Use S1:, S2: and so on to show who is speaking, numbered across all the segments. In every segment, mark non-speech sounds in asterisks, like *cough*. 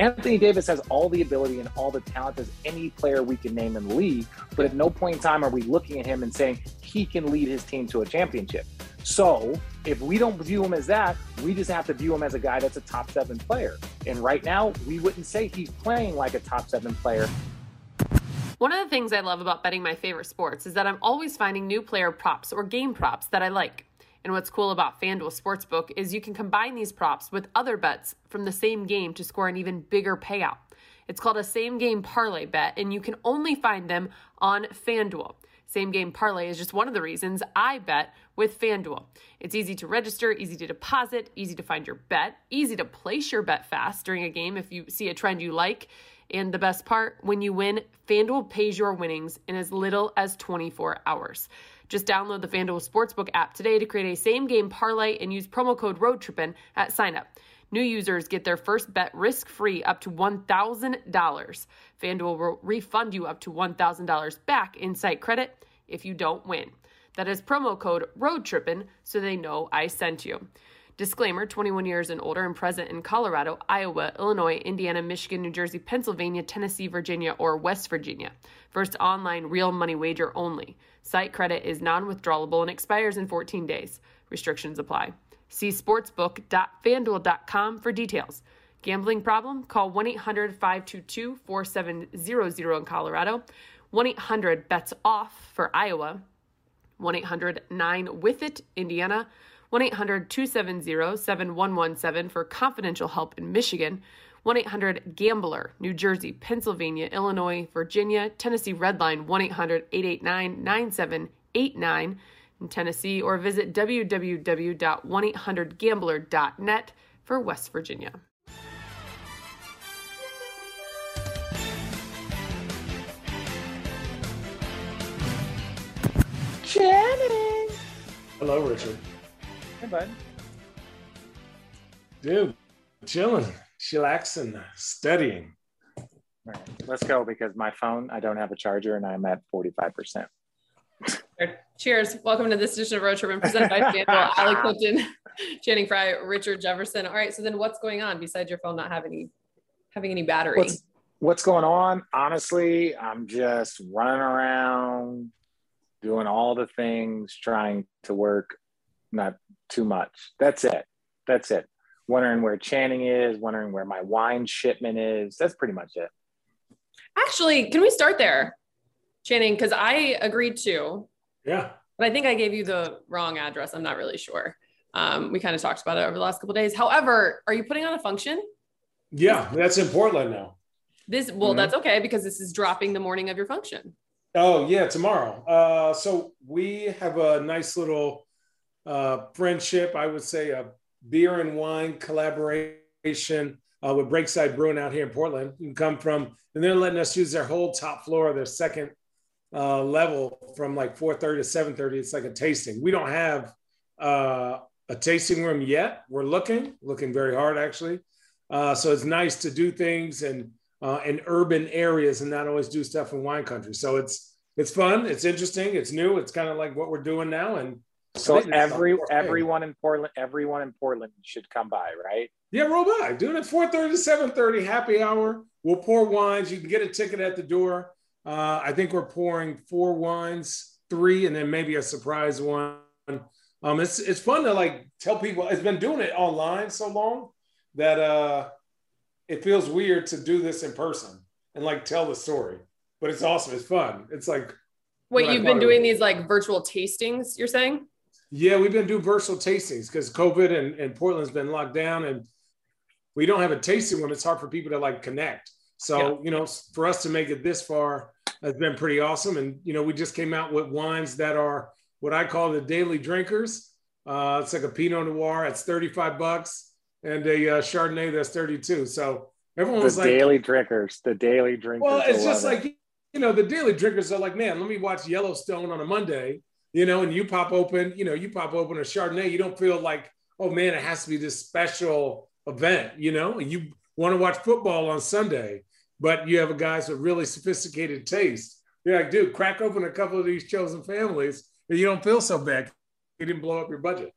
S1: Anthony Davis has all the ability and all the talent as any player we can name in the league, but at no point in time are we looking at him and saying he can lead his team to a championship. So if we don't view him as that, we just have to view him as a guy that's a top seven player. And right now, we wouldn't say he's playing like a top seven player.
S2: One of the things I love about betting my favorite sports is that I'm always finding new player props or game props that I like. And what's cool about FanDuel Sportsbook is you can combine these props with other bets from the same game to score an even bigger payout. It's called a same game parlay bet, and you can only find them on FanDuel. Same game parlay is just one of the reasons I bet with FanDuel. It's easy to register, easy to deposit, easy to find your bet, easy to place your bet fast during a game if you see a trend you like. And the best part, when you win, FanDuel pays your winnings in as little as 24 hours. Just download the FanDuel Sportsbook app today to create a same game parlay and use promo code ROADTRIPPIN at signup. New users get their first bet risk free up to $1,000. FanDuel will refund you up to $1,000 back in site credit if you don't win. That is promo code ROADTRIPPIN so they know I sent you. Disclaimer 21 years and older and present in Colorado, Iowa, Illinois, Indiana, Michigan, New Jersey, Pennsylvania, Tennessee, Virginia, or West Virginia. First online real money wager only. Site credit is non withdrawable and expires in 14 days. Restrictions apply. See sportsbook.fanduel.com for details. Gambling problem? Call 1 800 522 4700 in Colorado, 1 800 bets off for Iowa, 1 800 9 with it, Indiana, 1 800 270 7117 for confidential help in Michigan, 1 800 Gambler, New Jersey, Pennsylvania, Illinois, Virginia, Tennessee Redline 1 800 889 9789 in Tennessee, or visit www.1800gambler.net for West Virginia.
S1: Channing!
S3: Hello, Richard.
S1: Hey, bud.
S3: Dude, chilling, chillaxing, studying.
S1: All right, let's go because my phone, I don't have a charger and I'm at 45%.
S2: Cheers. Welcome to this edition of Road Trippin' presented by *laughs* FanDuel. Allie Clifton, Channing Frye, Richard Jefferson. All right. So then what's going on besides your phone not having any having any battery?
S1: What's, what's going on? Honestly, I'm just running around, doing all the things, trying to work, not too much. That's it. That's it. Wondering where Channing is, wondering where my wine shipment is. That's pretty much it.
S2: Actually, can we start there, Channing? Because I agreed to.
S3: Yeah.
S2: But I think I gave you the wrong address. I'm not really sure. Um, we kind of talked about it over the last couple days. However, are you putting on a function?
S3: Yeah, that's in Portland now.
S2: This well, mm-hmm. that's okay because this is dropping the morning of your function.
S3: Oh yeah, tomorrow. Uh, so we have a nice little uh, friendship. I would say a beer and wine collaboration uh, with Breakside Brewing out here in Portland. You can come from, and they're letting us use their whole top floor, their second uh, level from like 4.30 to 7.30. It's like a tasting. We don't have uh, a tasting room yet. We're looking, looking very hard actually. Uh, so it's nice to do things in, uh, in urban areas and not always do stuff in wine country. So it's, it's fun. It's interesting. It's new. It's kind of like what we're doing now. And
S1: so every everyone in Portland, everyone in Portland should come by, right?
S3: Yeah, roll by. Doing it 4:30 to 7:30, happy hour. We'll pour wines. You can get a ticket at the door. Uh, I think we're pouring four wines, three, and then maybe a surprise one. Um, it's it's fun to like tell people. It's been doing it online so long that uh, it feels weird to do this in person and like tell the story. But it's awesome. It's fun. It's like
S2: wait, you've been doing these like virtual tastings. You're saying?
S3: Yeah, we've been doing virtual tastings because COVID and, and Portland's been locked down and we don't have a tasting room. It's hard for people to like connect. So, yeah. you know, for us to make it this far has been pretty awesome. And, you know, we just came out with wines that are what I call the daily drinkers. Uh, it's like a Pinot Noir, it's 35 bucks, and a uh, Chardonnay that's 32. So everyone was
S1: the
S3: like,
S1: daily drinkers, the daily drinkers.
S3: Well, it's just like, you know, the daily drinkers are like, man, let me watch Yellowstone on a Monday you know, and you pop open, you know, you pop open a Chardonnay, you don't feel like, oh man, it has to be this special event, you know, and you want to watch football on Sunday, but you have a guys with really sophisticated taste. You're like, dude, crack open a couple of these chosen families, and you don't feel so bad. You didn't blow up your budget.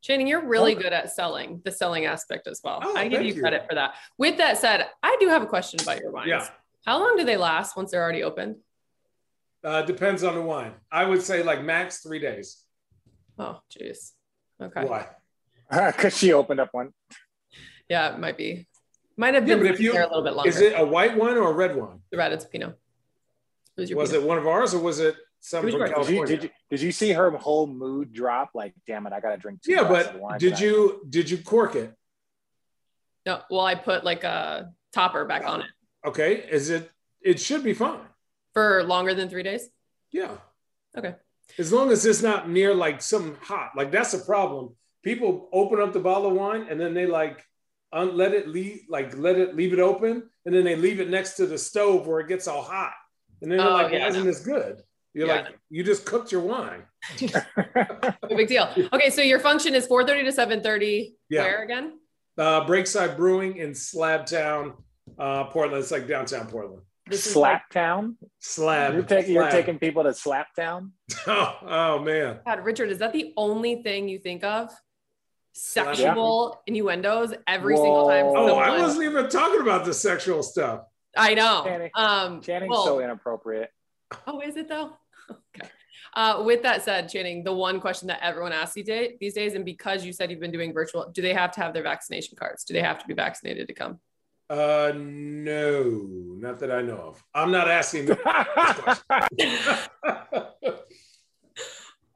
S4: Channing, you're really oh. good at selling the selling aspect as well.
S3: Oh,
S4: I give you
S3: you.
S4: credit for that. With that said, I do have a question about your wines.
S3: Yeah.
S4: How long do they last once they're already opened?
S3: Uh, depends on the wine. I would say like max three days.
S4: Oh, jeez. Okay.
S3: Why? *laughs*
S1: Because she opened up one.
S4: Yeah, it might be. Might have been
S3: but if you-
S4: there a little bit longer.
S3: Is it a white wine or a red wine?
S4: the red? It's Pinot. Who's your
S3: Was
S4: Pinot?
S3: it one of ours or was it some
S4: Who's
S3: from
S4: yours?
S1: Did you, did you did you see her whole mood drop? Like, damn it, I gotta drink two
S3: yeah, but
S1: wine
S3: did
S1: tonight.
S3: you did you cork it?
S4: No, well, I put like a topper back on it
S3: Okay, is it? It should be fine.
S4: For longer than three days.
S3: Yeah.
S4: Okay.
S3: As long as it's not near like something hot. Like that's a problem. People open up the bottle of wine and then they like un- let it leave, like let it leave it open, and then they leave it next to the stove where it gets all hot. And then they're
S4: Oh,
S3: like,
S4: yeah,
S3: isn't
S4: no.
S3: this good? You're
S4: Yeah,
S3: like, you just cooked your wine. *laughs* *laughs*
S4: No big deal. Okay, so your function is 4:30 to 7:30.
S3: Yeah.
S4: Where again?
S3: Uh, Breakside Brewing in Slabtown, uh, Portland. It's like downtown Portland.
S4: This is like-
S1: Slap Town?
S3: Slab.
S1: You're taking you're taking people to Slap Town? *laughs*
S3: Oh, oh man.
S4: God, Richard, is that the only thing you think of?
S3: Slap-
S4: Sexual innuendos every single time.
S1: Whoa.
S3: Oh,
S4: someone-
S3: I wasn't even talking about the sexual stuff.
S4: I know.
S1: Channing-
S4: Um,
S1: Channing's
S4: well-
S1: so inappropriate.
S4: Oh, is it though? *laughs* Okay. Uh, with that said, Channing, the one question that everyone asks these day- these days, and because you said you've been doing virtual, do they have to have their vaccination cards? Do they have to be vaccinated to come?
S3: Uh, no, not that I know of. I'm not asking. *laughs*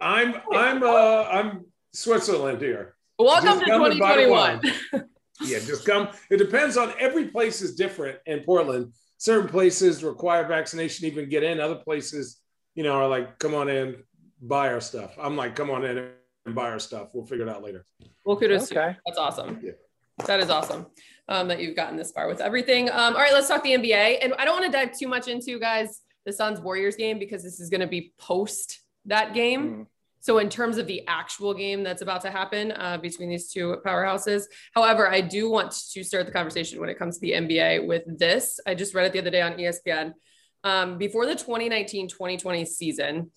S3: I'm I'm uh I'm Switzerland here.
S4: Welcome
S3: Just
S4: to
S3: come and buy the
S4: 2021. *laughs*
S3: Yeah, just come. It depends on every place is different in Portland. Certain places require vaccination to even get in. Other places, you know, are like, come on in, buy our stuff. I'm like, come on in and buy our stuff. We'll figure it out later.
S4: well, kudos.
S1: Okay.
S4: That's awesome.
S3: Yeah.
S4: That is awesome um, that you've gotten this far with everything. Um, all right, let's talk the NBA. And I don't want to dive too much into, guys, the Suns Warriors game because this is going to be post that game.
S1: Mm.
S4: So, in terms of the actual game that's about to happen uh, between these two powerhouses, however, I do want to start the conversation when it comes to the NBA with this. I just read it the other day on ESPN. Um, before the 2019 2020 season,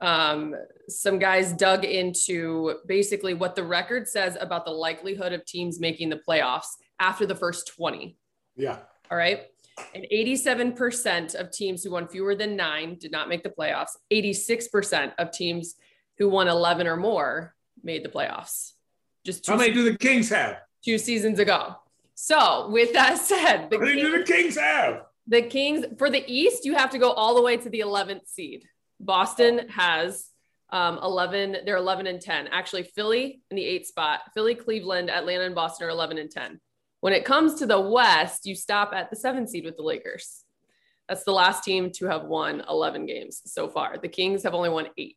S4: um, some guys dug into basically what the record says about the likelihood of teams making the playoffs after the first 20.
S3: Yeah.
S4: All right. And 87% of teams who won fewer than nine did not make the playoffs. 86% of teams who won 11 or more made the playoffs. Just two,
S3: How many do the Kings have?
S4: two seasons ago. So, with that said, the
S3: How many do
S4: Kings,
S3: the Kings have?
S4: the Kings for the East, you have to go all the way to the 11th seed. Boston has um, 11, they're 11 and 10. Actually, Philly in the eighth spot, Philly, Cleveland, Atlanta, and Boston are 11 and 10. When it comes to the West, you stop at the seven seed with the Lakers. That's the last team to have won 11 games so far. The Kings have only won eight.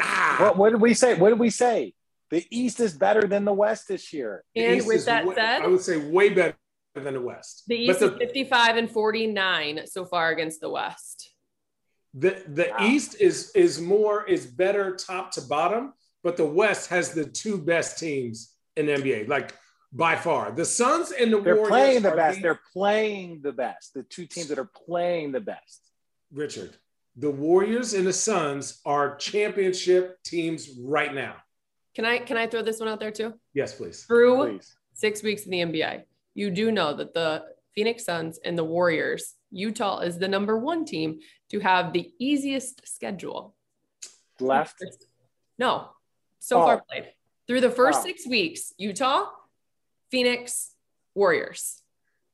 S3: Ah,
S1: What, what did we say? What did we say? The East is better than the West this year.
S4: And with that
S3: way-
S4: said,
S3: I would say way better than the West.
S4: the
S3: But
S4: East is 55 and 49 so far against the West.
S3: The the
S1: Wow.
S3: East is is more is better top to bottom, but the West has the two best teams in the NBA, like by far. The Suns and the
S1: They're
S3: Warriors
S1: playing the
S3: are
S1: best. They're playing the best. The two teams that are playing the best.
S3: Richard. The Warriors and the Suns are championship teams right now.
S4: Can I can I throw this one out there too?
S3: Yes, please.
S4: Through
S1: Please.
S4: six weeks in the NBA, you do know that the Phoenix Suns and the Warriors, Utah is the number one team to have the easiest schedule.
S1: Left.
S4: No, so
S1: Oh.
S4: far played through the first
S1: Wow.
S4: six weeks. Utah, Phoenix, Warriors,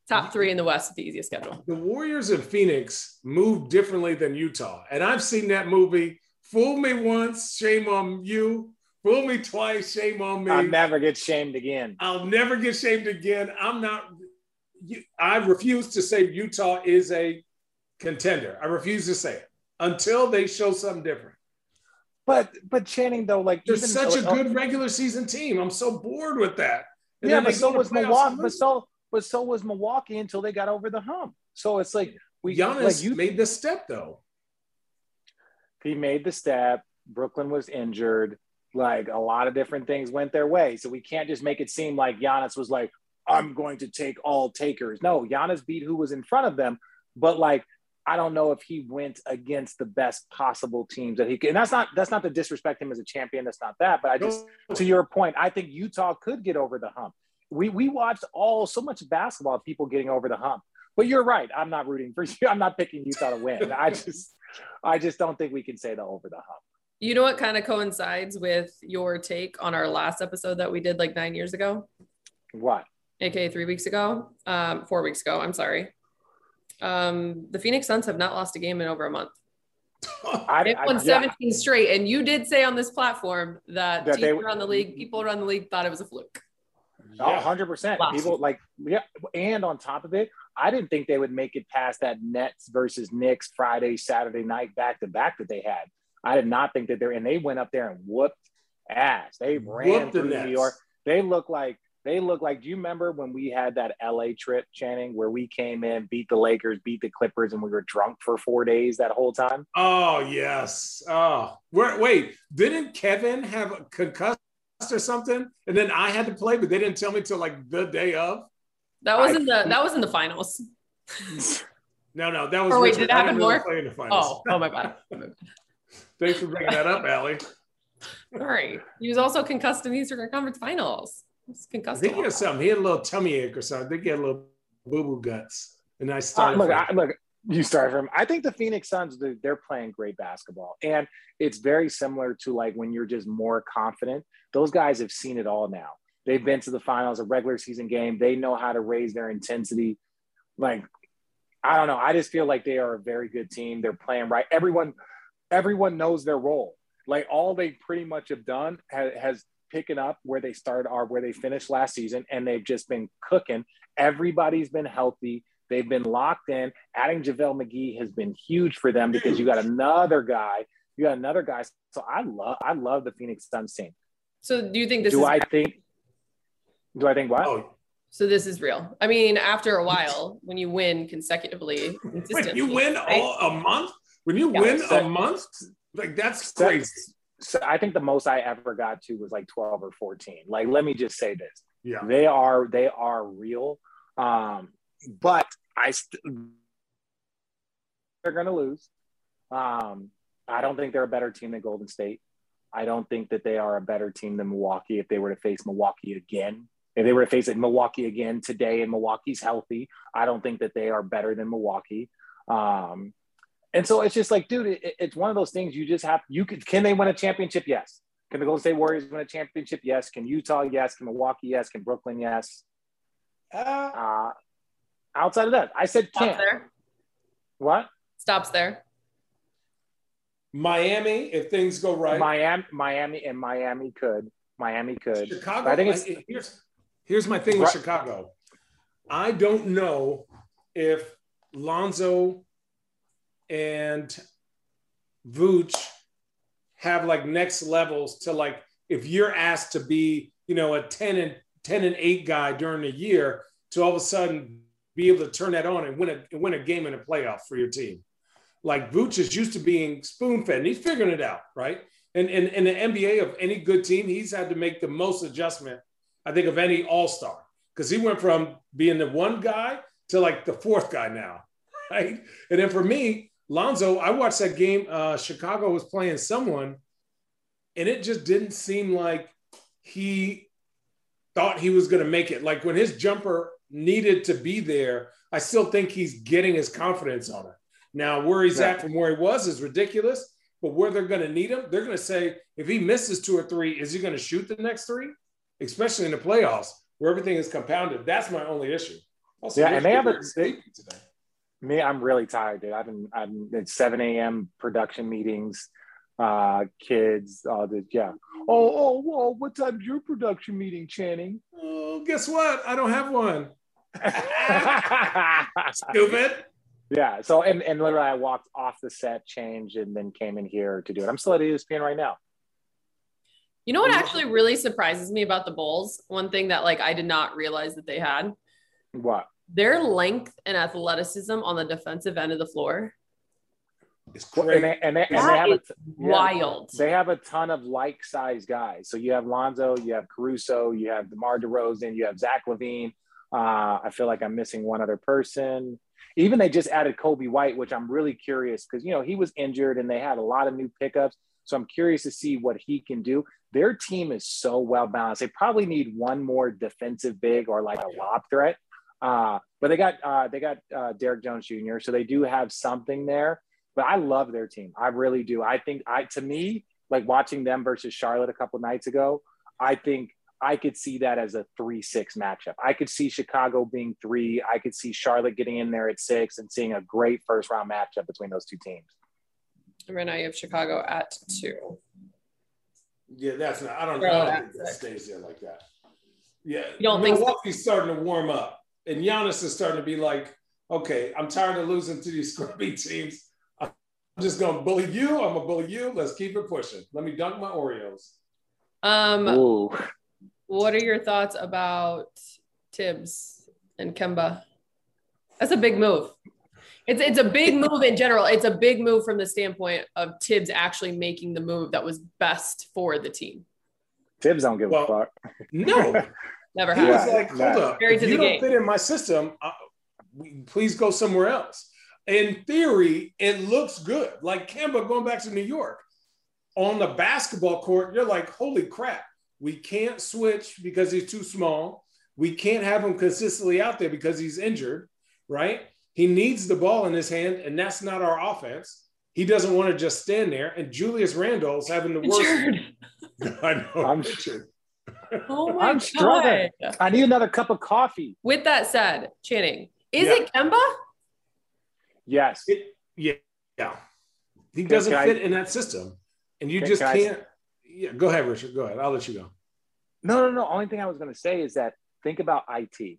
S4: top three in the West with the easiest schedule.
S3: The Warriors and Phoenix move differently than Utah. And I've seen that movie. Fool me once, shame on you. Fool me twice, shame on me.
S1: I'll never get shamed again.
S3: I'll never get shamed again. I'm not. I refuse to say Utah is a contender. I refuse to say it until they show something different.
S1: But but Channing though, like
S3: They're
S1: even-
S3: such a good regular season team. I'm so bored with that. And
S1: yeah, but so was Milwaukee. But so but so was Milwaukee until they got over the hump. So it's like we
S3: Giannis
S1: like you.
S3: made the step though.
S1: he made the step. Brooklyn was injured. Like a lot of different things went their way. So we can't just make it seem like Giannis was like, I'm going to take all takers. No, Giannis beat who was in front of them. But like, I don't know if he went against the best possible teams that he could. And that's not that's not to disrespect him as a champion. That's not that. But I just to your point, I think Utah could get over the hump. We we watched all so much basketball of people getting over the hump. But you're right. I'm not rooting for *laughs* you. I'm not picking Utah to win. I just I just don't think we can say the over the hump.
S4: You know what kind of coincides with your take on our last episode that we did like nine years ago?
S1: What?
S4: aka three weeks ago, um, four weeks ago. I'm sorry. Um, the Phoenix Suns have not lost a game in over a month. *laughs* I, they won I, 17 yeah. straight, and you did say on this platform that, that people around the league, people around the league thought it was a fluke.
S1: Yeah. 100%. People like, yeah. And on top of it, I didn't think they would make it past that Nets versus Knicks Friday, Saturday night back to back that they had. I did not think that they're, and they went up there and whooped ass. They ran whooped through the New York. They look like they look like. Do you remember when we had that LA trip, Channing, where we came in, beat the Lakers, beat the Clippers, and we were drunk for four days that whole time?
S3: Oh yes. Oh, wait, didn't Kevin have a concussed or something? And then I had to play, but they didn't tell me till like the day of.
S4: That was in the that was in the finals.
S3: no, no, that was.
S4: Oh wait, did it happen more? Oh, oh my god. *laughs* *laughs*
S3: Thanks for bringing that up, Allie.
S4: Sorry, he was also concussed in the Eastern Conference Finals concussed.
S3: I think he had something. He had a little tummy ache or something. They think he had a little boo boo guts. And I started.
S1: Uh, look, I, look, you started from. I think the Phoenix Suns they're playing great basketball, and it's very similar to like when you're just more confident. Those guys have seen it all now. They've been to the finals, a regular season game. They know how to raise their intensity. Like, I don't know. I just feel like they are a very good team. They're playing right. Everyone, everyone knows their role. Like all they pretty much have done has, has picking up where they started or where they finished last season, and they've just been cooking. Everybody's been healthy. They've been locked in. Adding JaVale McGee has been huge for them because you got another guy. You got another guy. So I love I love the Phoenix Suns team.
S4: So do you think this
S1: do
S4: is
S1: I think do I think what? Oh.
S4: So this is real. I mean, after a while, when you win consecutively,
S3: consistently, you win right? all a month. When you yeah, win so, a month, like that's crazy
S1: so I think the most I ever got to was like 12 or 14. Like, let me just say this.
S3: Yeah.
S1: They are, they are real. Um, but I, st- they're going to lose. Um, I don't think they're a better team than Golden State. I don't think that they are a better team than Milwaukee if they were to face Milwaukee again. If they were to face Milwaukee again today and Milwaukee's healthy, I don't think that they are better than Milwaukee. Um, and so it's just like, dude, it, it's one of those things you just have. You can can they win a championship? Yes. Can the Golden State Warriors win a championship? Yes. Can Utah? Yes. Can Milwaukee? Yes. Can Brooklyn? Yes. Uh, uh outside of that, I said can. There. What?
S4: Stops there.
S3: Miami, if things go right.
S1: Miami, Miami, and Miami could. Miami could.
S3: Chicago. I think it's here's here's my thing with Chicago. I don't know if Lonzo and Vooch have like next levels to like if you're asked to be, you know, a 10 and 10 and 8 guy during the year to all of a sudden be able to turn that on and win a win a game in a playoff for your team. Like Vooch is used to being spoon fed and he's figuring it out, right? And in the NBA of any good team, he's had to make the most adjustment, I think, of any all-star. Because he went from being the one guy to like the fourth guy now. *laughs* Right. And then for me, Lonzo, I watched that game. Uh, Chicago was playing someone, and it just didn't seem like he thought he was going to make it. Like when his jumper needed to be there, I still think he's getting his confidence on it. Now, where he's at from where he was is ridiculous, but where they're going to need him, they're going to say, if he misses two or three, is he going to shoot the next three? Especially in the playoffs where everything is compounded. That's my only issue.
S1: Also, yeah, and they have a they, today. Me, I'm really tired, dude. I've been, I'm at 7 a.m. production meetings, uh, kids, all the, yeah. Oh, oh, well, what time's your production meeting, Channing?
S3: Oh, guess what? I don't have one. *laughs* Stupid.
S1: Yeah. So, and, and literally, I walked off the set, changed, and then came in here to do it. I'm still at ESPN right now.
S4: You know what actually really surprises me about the Bulls? One thing that like I did not realize that they had.
S1: What?
S4: Their length and athleticism on the defensive end of the floor
S1: is great. And they, and they, and they have a,
S4: wild.
S1: They have a ton of like size guys. So you have Lonzo, you have Caruso, you have DeMar DeRozan, you have Zach LaVine. Uh, I feel like I'm missing one other person. Even they just added Coby White, which I'm really curious because you know he was injured and they had a lot of new pickups. So I'm curious to see what he can do. Their team is so well balanced. They probably need one more defensive big or like a lob threat. Uh, but they got uh, they got uh, Derrick Jones Jr. So they do have something there. But I love their team. I really do. I think I to me like watching them versus Charlotte a couple nights ago. I think I could see that as a three six matchup. I could see Chicago being three. I could see Charlotte getting in there at six and seeing a great first round matchup between those two teams.
S4: Right now you have Chicago at two.
S3: Yeah, that's not. I don't, I don't think that stays there like that. Yeah,
S4: you don't think
S3: Milwaukee's so? starting to warm up, and Giannis is starting to be like, okay, I'm tired of losing to these scrubby teams. I'm just gonna bully you. I'm gonna bully you. Let's keep it pushing. Let me dunk my Oreos.
S4: Um. Ooh. What are your thoughts about Thibs and Kemba? That's a big move. It's it's a big *laughs* move in general. It's a big move from the standpoint of Thibs actually making the move that was best for the team.
S1: Thibs don't give well, a fuck.
S3: No, *laughs*
S4: never has.
S3: Yeah, like, hold up. If you don't game. fit in my system, uh, please go somewhere else. In theory, it looks good. Like Kemba going back to New York on the basketball court, you're like, holy crap. We can't switch because he's too small. We can't have him consistently out there because he's injured, right? He needs the ball in his hand, and that's not our offense. He doesn't want to just stand there. And Julius Randle's having the worst. *laughs* I know.
S1: I'm sure. Oh *laughs* my I'm struggling. I need another cup of coffee.
S4: With that said, Channing, is yeah. it Kemba?
S1: Yes.
S3: It, yeah. Yeah. He doesn't fit in that system. And you just can't. Yeah, go ahead, Richard. Go ahead. I'll let you go.
S1: No, no, no. Only thing I was going to say is that think about IT.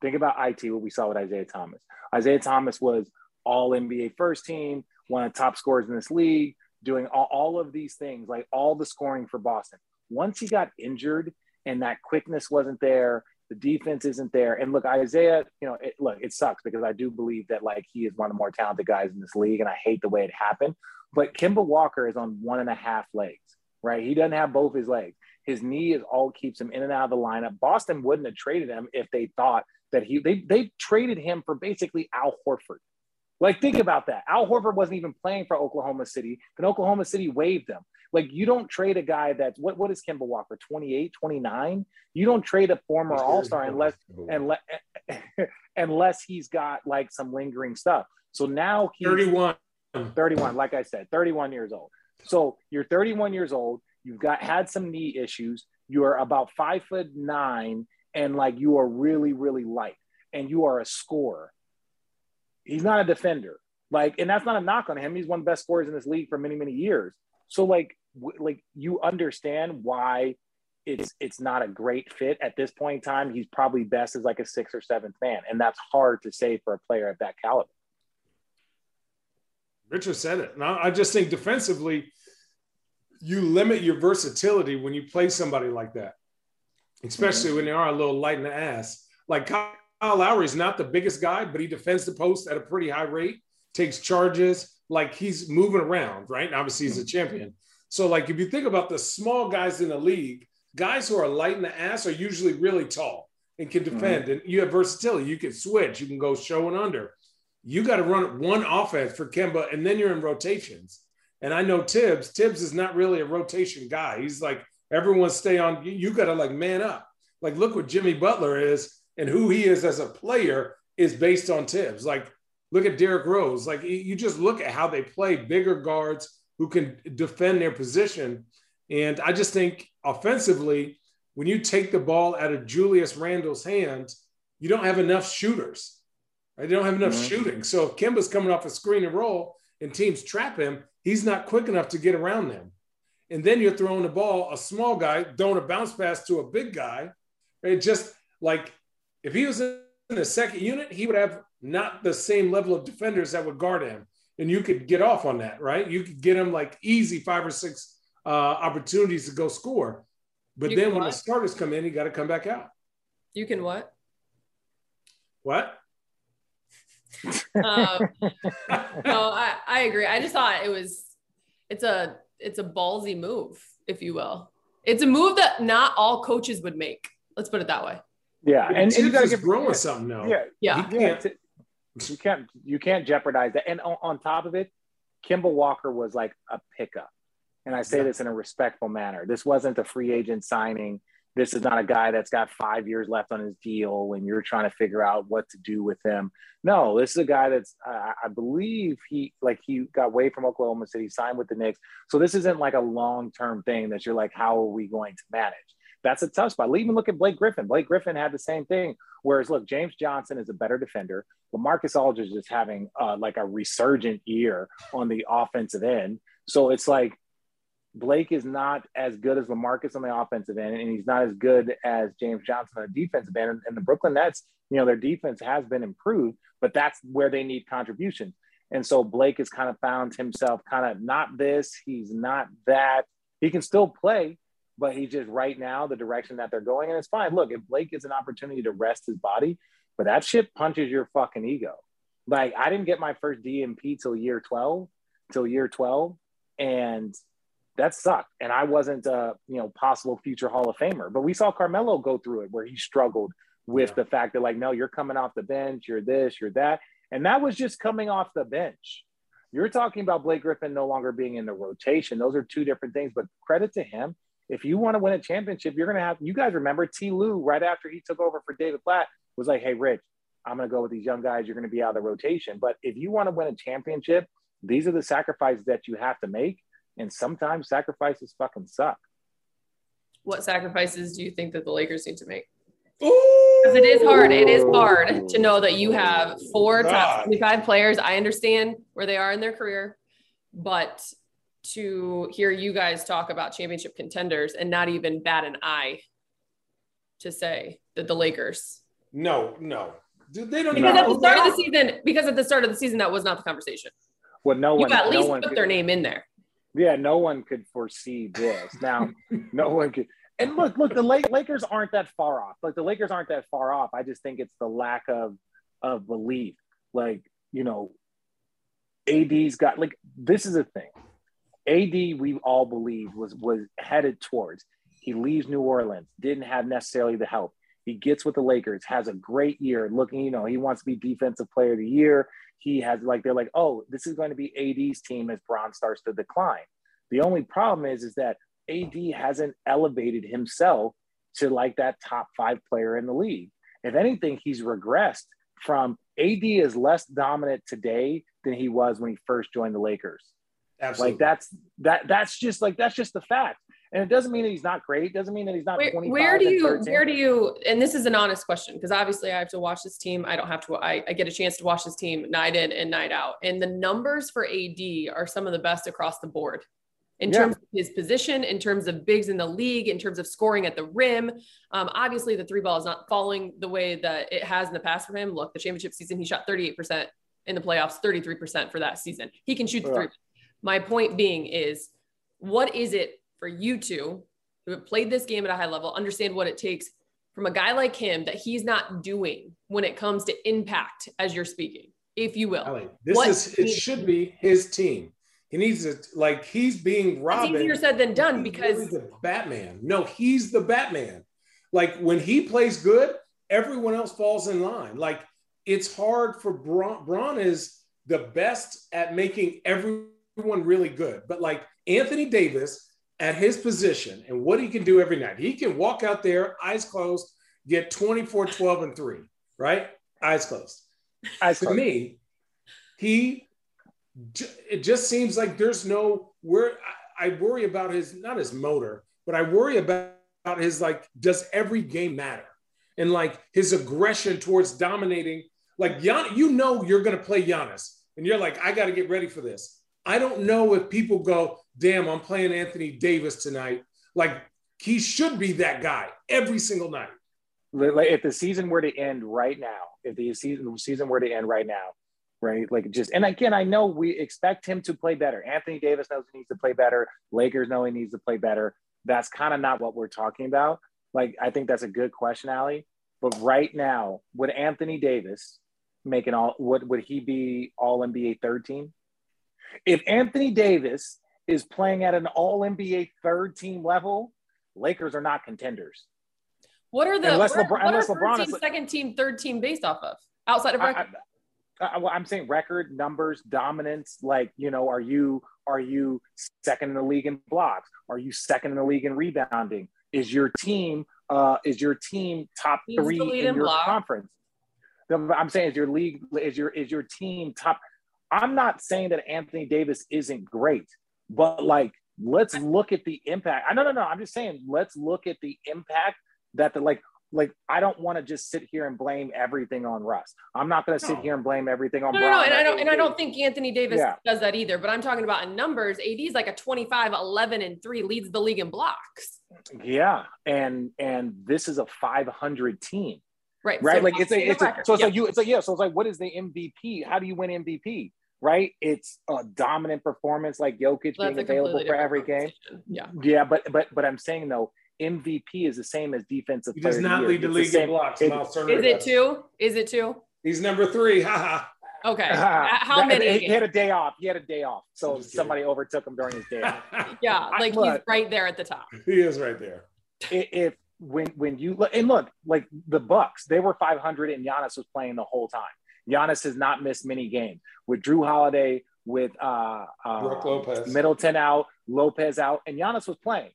S1: Think about IT, what we saw with Isaiah Thomas. Isaiah Thomas was all NBA first team, one of the top scorers in this league, doing all, all of these things, like all the scoring for Boston. Once he got injured and that quickness wasn't there, the defense isn't there. And look, Isaiah, you know, it, look, it sucks because I do believe that like he is one of the more talented guys in this league, and I hate the way it happened. But Kemba Walker is on one and a half legs, right? He doesn't have both his legs. His knee is all keeps him in and out of the lineup. Boston wouldn't have traded him if they thought that he they they traded him for basically Al Horford. Like think about that. Al Horford wasn't even playing for Oklahoma City, but Oklahoma City waived him. Like you don't trade a guy that's what what is Kemba Walker 28, 29? You don't trade a former All-Star unless unless *laughs* unless he's got like some lingering stuff. So now
S3: he's 31
S1: 31 like I said, 31 years old. So you're 31 years old, you've got had some knee issues, you're about 5 foot 9 and like you are really, really light and you are a scorer. He's not a defender. Like, and that's not a knock on him. He's one of the best scorers in this league for many, many years. So like, w- like you understand why it's it's not a great fit at this point in time. He's probably best as like a sixth or seventh man, and that's hard to say for a player of that caliber.
S3: Richard said it. And I just think defensively, you limit your versatility when you play somebody like that especially mm-hmm. when they are a little light in the ass. Like Kyle Lowry is not the biggest guy, but he defends the post at a pretty high rate, takes charges, like he's moving around, right? And obviously he's a champion. So, like if you think about the small guys in the league, guys who are light in the ass are usually really tall and can mm-hmm. defend. Mm-hmm. And you have versatility. You can switch, you can go show and under. You got to run one offense for Kemba, and then you're in rotations. And I know Thibs, Thibs is not really a rotation guy. He's like everyone stay on. You, you got to like man up. Like, look what Jimmy Butler is and who he is as a player is based on Thibs. Like, look at Derrick Rose. Like, you just look at how they play bigger guards who can defend their position. And I just think offensively, when you take the ball out of Julius Randle's hands, you don't have enough shooters. Right? They don't have enough mm-hmm. shooting. So if Kemba's coming off a screen and roll and teams trap him, he's not quick enough to get around them and then you're throwing the ball, a small guy throwing a bounce pass to a big guy. It just like if he was in the second unit, he would have not the same level of defenders that would guard him. And you could get off on that, right? You could get him like easy five or six uh, opportunities to go score. But you then when what? the starters come in, he got to come back out.
S4: You can what?
S3: What?
S4: um, *laughs* no, I, I agree. I just thought it was, it's a it's a ballsy move, if you will. It's a move that not all coaches would make. Let's put it that way.
S1: Yeah,
S3: and, and you got to get growing something now.
S1: Yeah,
S4: yeah.
S1: yeah. You can't you can't jeopardize that. And on, on top of it, Kemba Walker was like a pickup. And I say yeah. this in a respectful manner. This wasn't a free agent signing. This is not a guy that's got five years left on his deal and you're trying to figure out what to do with him. No, this is a guy that's, uh, I believe he, like, he got away from Oklahoma City, signed with the Knicks. So this isn't like a long term thing that you're like, how are we going to manage? That's a tough spot. Even look at Blake Griffin. Blake Griffin had the same thing. Whereas, look, James Johnson is a better defender. But Marcus Aldridge is having uh, like a resurgent year on the offensive end. So it's like Blake is not as good as Lamarcus on the offensive end, and he's not as good as James Johnson on the defensive end. And, the Brooklyn Nets, you know, their defense has been improved, but that's where they need contribution. And so Blake has kind of found himself kind of not this, he's not that. He can still play, but he just right now the direction that they're going, and it's fine. Look, if Blake is an opportunity to rest his body, but that shit punches your fucking ego. Like I didn't get my first DNP till year 12, till year 12. And that sucked. And I wasn't a you know possible future Hall of Famer. But we saw Carmelo go through it where he struggled with yeah. the fact that like, no, you're coming off the bench, you're this, you're that. And that was just coming off the bench. You're talking about Blake Griffin no longer being in the rotation. Those are two different things. But credit to him. If you want to win a championship, you're going to have, you guys remember T. Lue right after he took over for David Blatt was like, hey, Rich, I'm going to go with these young guys. You're going to be out of the rotation. But if you want to win a championship, these are the sacrifices that you have to make. And sometimes sacrifices fucking suck.
S4: What sacrifices do you think that the Lakers need to make? Because it is hard. It is hard to know that you have four top 25 players. I understand where they are in their career, but to hear you guys talk about championship contenders and not even bat an eye to say that the Lakers.
S3: No, no. They
S4: don't because at the start of the season, because at the start of the season, that was not the conversation.
S1: Well, no one.
S4: You at least
S1: no
S4: put could, their name in there.
S1: Yeah, no one could foresee this. Now, *laughs* no one could. And look, look, the Lakers aren't that far off. Like the Lakers aren't that far off. I just think it's the lack of of belief. Like you know, AD's got like this is a thing. AD, we all believe was was headed towards. He leaves New Orleans, didn't have necessarily the help. He gets with the Lakers, has a great year. Looking, you know, he wants to be defensive player of the year he has like they're like, oh, this is going to be AD's team as Bron starts to decline. The only problem is is that AD hasn't elevated himself to like that top five player in the league. If anything, he's regressed from AD is less dominant today than he was when he first joined the Lakers. Absolutely. Like that's that that's just like that's just the fact. And it doesn't mean that he's not great. It doesn't mean that he's not where,
S4: where do you where do you and this is an honest question because obviously I have to watch this team. I don't have to I, I get a chance to watch this team night in and night out. And the numbers for AD are some of the best across the board in yeah. terms of his position, in terms of bigs in the league, in terms of scoring at the rim. Um, obviously, the three ball is not falling the way that it has in the past for him. Look, the championship season, he shot 38% in the playoffs, 33% for that season. He can shoot the three. My point being is, what is it for you two who have played this game at a high level, understand what it takes from a guy like him that he's not doing when it comes to impact as you're speaking, if you will.
S3: this what is it should be his team. He needs to like he's being Robin.
S4: It's easier said than done because
S3: the Batman. No, he's the Batman. Like when he plays good, everyone else falls in line. Like it's hard for Bron. Bron is the best at making everyone really good. But like Anthony Davis at his position and what he can do every night. He can walk out there, eyes closed, get 24, 12, and three, right? Eyes closed. Eyes to me, he it just seems like there's no where I, worry about his not his motor, but I worry about his like, does every game matter? And like his aggression towards dominating, like Gian, you know you're gonna play Giannis, and you're like, I gotta get ready for this. I don't know if people go, damn, I'm playing Anthony Davis tonight. Like he should be that guy every single night.
S1: If the season were to end right now, if the season season were to end right now, right? Like just and again, I know we expect him to play better. Anthony Davis knows he needs to play better. Lakers know he needs to play better. That's kind of not what we're talking about. Like I think that's a good question, Allie. But right now, would Anthony Davis make an all? Would would he be All NBA third team? If Anthony Davis is playing at an all NBA third team level, Lakers are not contenders.
S4: What are the unless what, LeBron, what unless LeBron team, is second team, third team based off of outside of? I,
S1: uh, well, I'm saying record numbers, dominance. Like you know, are you are you second in the league in blocks? Are you second in the league in rebounding? Is your team uh, is your team top
S4: He's
S1: three in
S4: in
S1: your
S4: block.
S1: conference? I'm saying is your league is your is your team top. I'm not saying that Anthony Davis isn't great, but like let's look at the impact. I no no no. I'm just saying let's look at the impact that the like like I don't want to just sit here and blame everything on Russ. I'm not going to sit here and blame everything on
S4: No, no, no, and I don't, and I don't think Anthony Davis
S1: Yeah.
S4: does that either. But I'm talking about in numbers. AD is like a 25, 11, and three leads the league in blocks.
S1: Yeah, and and this is a 500 team,
S4: Right.
S1: right?
S4: So
S1: like it's a, it's a, so it's
S4: Yeah.
S1: like you, it's like yeah, so it's like what is the MVP? How do you win MVP? Right? It's a dominant performance like Jokic
S4: Well,
S1: being available for every game.
S4: Yeah.
S1: Yeah, but but but I'm saying though, MVP is the same as defensive.
S3: He does not
S1: year.
S3: lead the
S1: It's
S3: league in blocks.
S1: it-
S3: Miles Turner
S4: Is it
S3: does.
S4: two? Is it two?
S3: He's number three. Haha.
S4: Okay. *laughs* Uh,
S1: how
S4: many?
S1: He, he had a day off. He had a day off, so somebody overtook him during his day. off. *laughs*
S4: Yeah,
S1: I-
S4: like he's right there at the top.
S3: he is right there.
S1: I- if when when you look and look like the Bucks, they were 500 and Giannis was playing the whole time. Giannis has not missed many games with Jrue Holiday, with uh, uh
S3: Brook Lopez.
S1: Middleton out, Lopez out, and Giannis was playing.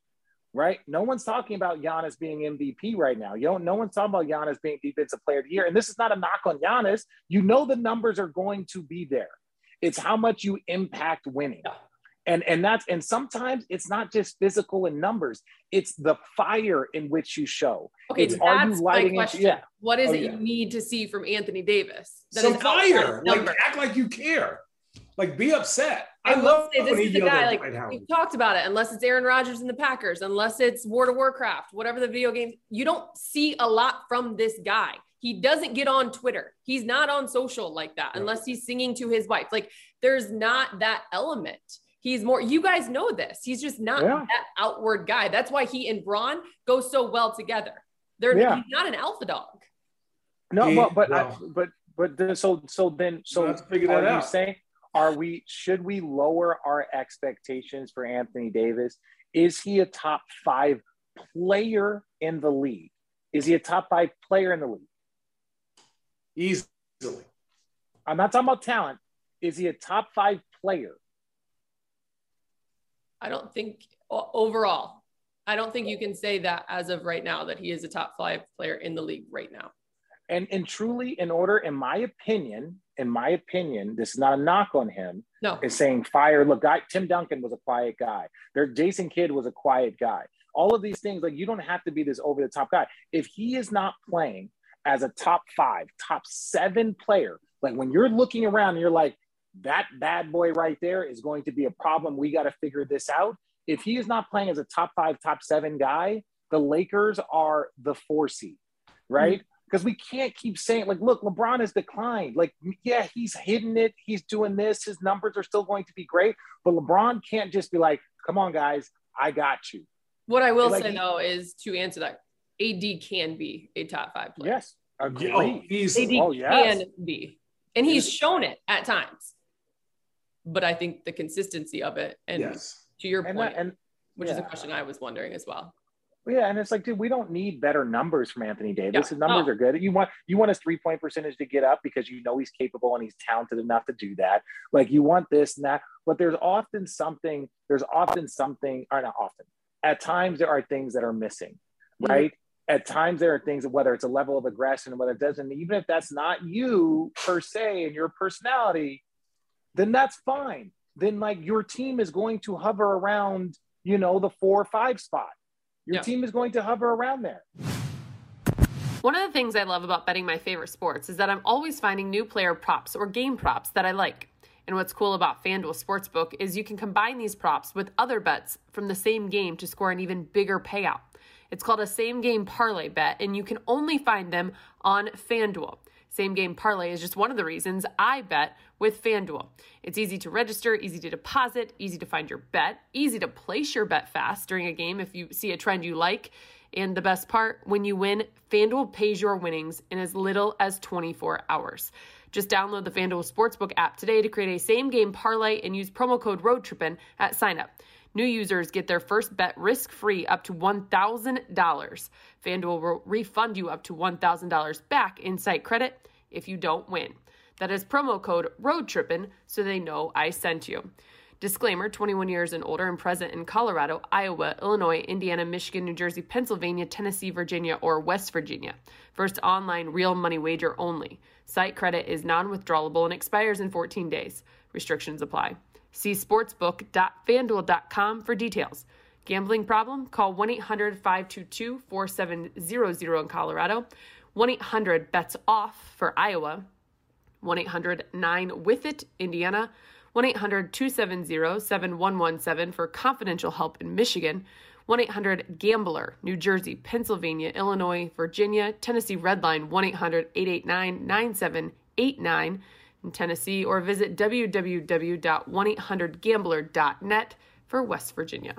S1: Right? No one's talking about Giannis being MVP right now. You don't. No one's talking about Giannis being Defensive Player of the Year. And this is not a knock on Giannis. You know the numbers are going to be there. It's how much you impact winning.
S4: Yeah.
S1: And and that's and sometimes it's not just physical in numbers. It's the fire in which you show.
S4: Okay,
S1: It's, are you lighting
S4: my question.
S1: yeah.
S4: What is
S3: Oh,
S4: it
S3: yeah.
S4: you need to see from Anthony Davis? that
S3: Some fire. Like act like you care. Like be upset.
S4: I,
S3: I, love
S4: say this is the guy. Like we've talked about it. Unless it's Aaron Rodgers and the Packers, unless it's World of Warcraft, whatever the video game, you don't see a lot from this guy. He doesn't get on Twitter. He's not on social like that unless he's singing to his wife. Like there's not that element. He's more. You guys know this. He's just not
S1: Yeah.
S4: that outward guy. That's why he and Bron go so well together. They're
S1: Yeah.
S4: he's not an alpha dog.
S1: No,
S3: He-
S1: but but I, but but then, so so then so
S3: let's figure
S1: are
S3: that
S1: you
S3: out.
S1: saying are we should we lower our expectations for Anthony Davis? Is he a top five player in the league? Is he a top five player in the league?
S3: Easily.
S1: I'm not talking about talent. Is he a top five player?
S4: I don't think overall, I don't think you can say that as of right now that he is a top five player in the league right now.
S1: And and truly, in order, in my opinion, in my opinion, this is not a knock on him.
S4: No,
S1: is saying fire. Look, guy, Tim Duncan was a quiet guy. There, Jason Kidd was a quiet guy. All of these things, like you don't have to be this over the top guy. If he is not playing as a top five, top seven player, like when you're looking around and you're like, that bad boy right there is going to be a problem. We got to figure this out. If he is not playing as a top five, top seven guy, the Lakers are the four seed, right? Hmm. Because we can't keep saying, like, look, LeBron has declined. Like, yeah, he's hidden it. He's doing this. His numbers are still going to be great. But LeBron can't just be like, come on, guys, I got you.
S4: what I will
S1: Like
S4: say
S1: he-
S4: though is to answer that, AD can be a top five player.
S1: Yes. Agree.
S3: Oh, easily.
S4: AD
S1: Oh, yes.
S4: can be, and he's shown it at times. But I think the consistency of it, and
S3: yes.
S4: to your
S1: And,
S4: point,
S1: that, and
S4: which is a question I was wondering as well.
S1: yeah, and it's like, dude, we don't need better numbers from Anthony Davis.
S4: Yeah.
S1: His numbers
S4: No.
S1: are good. You want you want his three point percentage to get up because you know he's capable and he's talented enough to do that. Like you want this and that, but there's often something. There's often something, or not often. At times there are things that are missing,
S4: Mhm.
S1: right? At times there are things, whether it's a level of aggression, whether it doesn't, even if that's not you per se and your personality, then that's fine. Then like your team is going to hover around, you know, the four or five spot. Your
S4: Yeah.
S1: team is going to hover around there.
S4: One of the things I love about betting my favorite sports is that I'm always finding new player props or game props that I like. And what's cool about FanDuel Sportsbook is you can combine these props with other bets from the same game to score an even bigger payout. It's called a same game parlay bet, and you can only find them on FanDuel. Same game parlay is just one of the reasons I bet with FanDuel. It's easy to register, easy to deposit, easy to find your bet, easy to place your bet fast during a game if you see a trend you like. And the best part, when you win, FanDuel pays your winnings in as little as 24 hours. Just download the FanDuel Sportsbook app today to create a same game parlay and use promo code ROADTRIPPIN at signup. New users get their first bet risk free up to $1,000. FanDuel will refund you up to $1,000 back in site credit if you don't win. That is promo code ROADTRIPPIN so they know I sent you. Disclaimer 21 years and older and present in Colorado, Iowa, Illinois, Indiana, Michigan, New Jersey, Pennsylvania, Tennessee, Virginia, or West Virginia. First online real money wager only. Site credit is non withdrawable and expires in 14 days. Restrictions apply. See sportsbook.fanduel.com for details. Gambling problem? Call 1 800 522 4700 in Colorado, 1 800 bets off for Iowa, 1 800 9 with it, Indiana, 1 800 270 7117 for confidential help in Michigan, 1 800 Gambler, New Jersey, Pennsylvania, Illinois, Virginia, Tennessee Redline 1 800 889 9789 in Tennessee, or visit www.1800gambler.net for West Virginia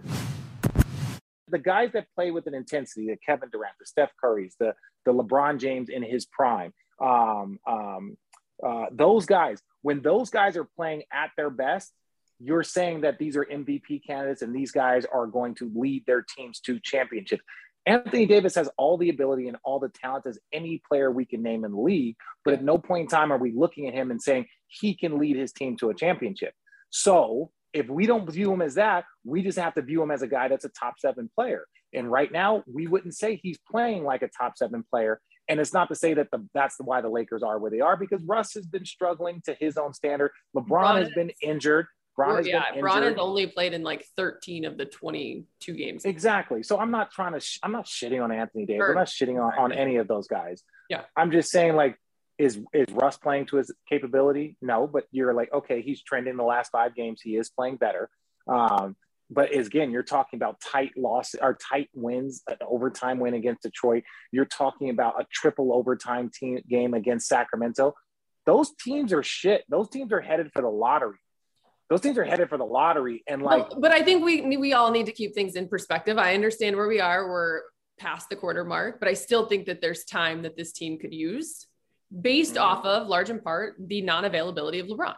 S1: the guys that play with an intensity, the Kevin Durant, the Steph Currys, the the LeBron James in his prime, um, um, uh, those guys, when those guys are playing at their best, you're saying that these are MVP candidates and these guys are going to lead their teams to championships. Anthony Davis has all the ability and all the talent as any player we can name in the league, but at no point in time are we looking at him and saying he can lead his team to a championship. So if we don't view him as that, we just have to view him as a guy that's a top seven player. And right now, we wouldn't say he's playing like a top seven player. And it's not to say that the, that's why the Lakers are where they are because Russ has been struggling to his own standard. LeBron has been injured.
S4: Yeah, Bron has only played in like 13 of the 22 games.
S1: Exactly. So I'm not trying to, sh- I'm not shitting on Anthony Davis. Sure. I'm not shitting on, on any of those guys.
S4: Yeah.
S1: I'm just saying like is is Russ playing to his capability? No, but you're like, okay, he's trending the last five games. He is playing better. Um, but again, you're talking about tight loss or tight wins, an overtime win against Detroit. You're talking about a triple overtime team game against Sacramento. Those teams are shit. Those teams are headed for the lottery. Those things are headed for the lottery. And like,
S4: but, but I think we we all need to keep things in perspective. I understand where we are. We're past the quarter mark, but I still think that there's time that this team could use based mm-hmm. off of large in part the non-availability of LeBron.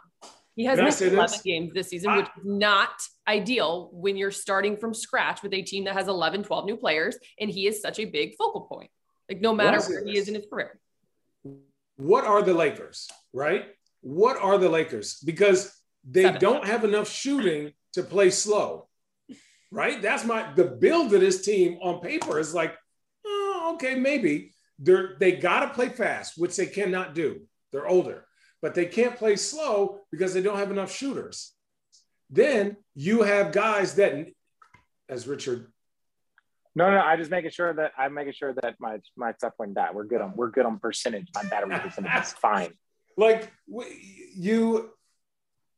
S4: He has missed 11 this? games this season, which is not ideal when you're starting from scratch with a team that has 11, 12 new players, and he is such a big focal point. Like no matter where he is in his career.
S3: What are the Lakers, right? What are the Lakers? Because they do don't have enough shooting to play slow, right? That's my the build of this team on paper is like, oh, okay, maybe they're they got to play fast, which they cannot do. They're older, but they can't play slow because they don't have enough shooters. Then you have guys that, as Richard.
S1: No, no, I just making sure that I'm making sure that my my stuff went that we're good on we're good on percentage. My battery percentage is *laughs* fine.
S3: Like you,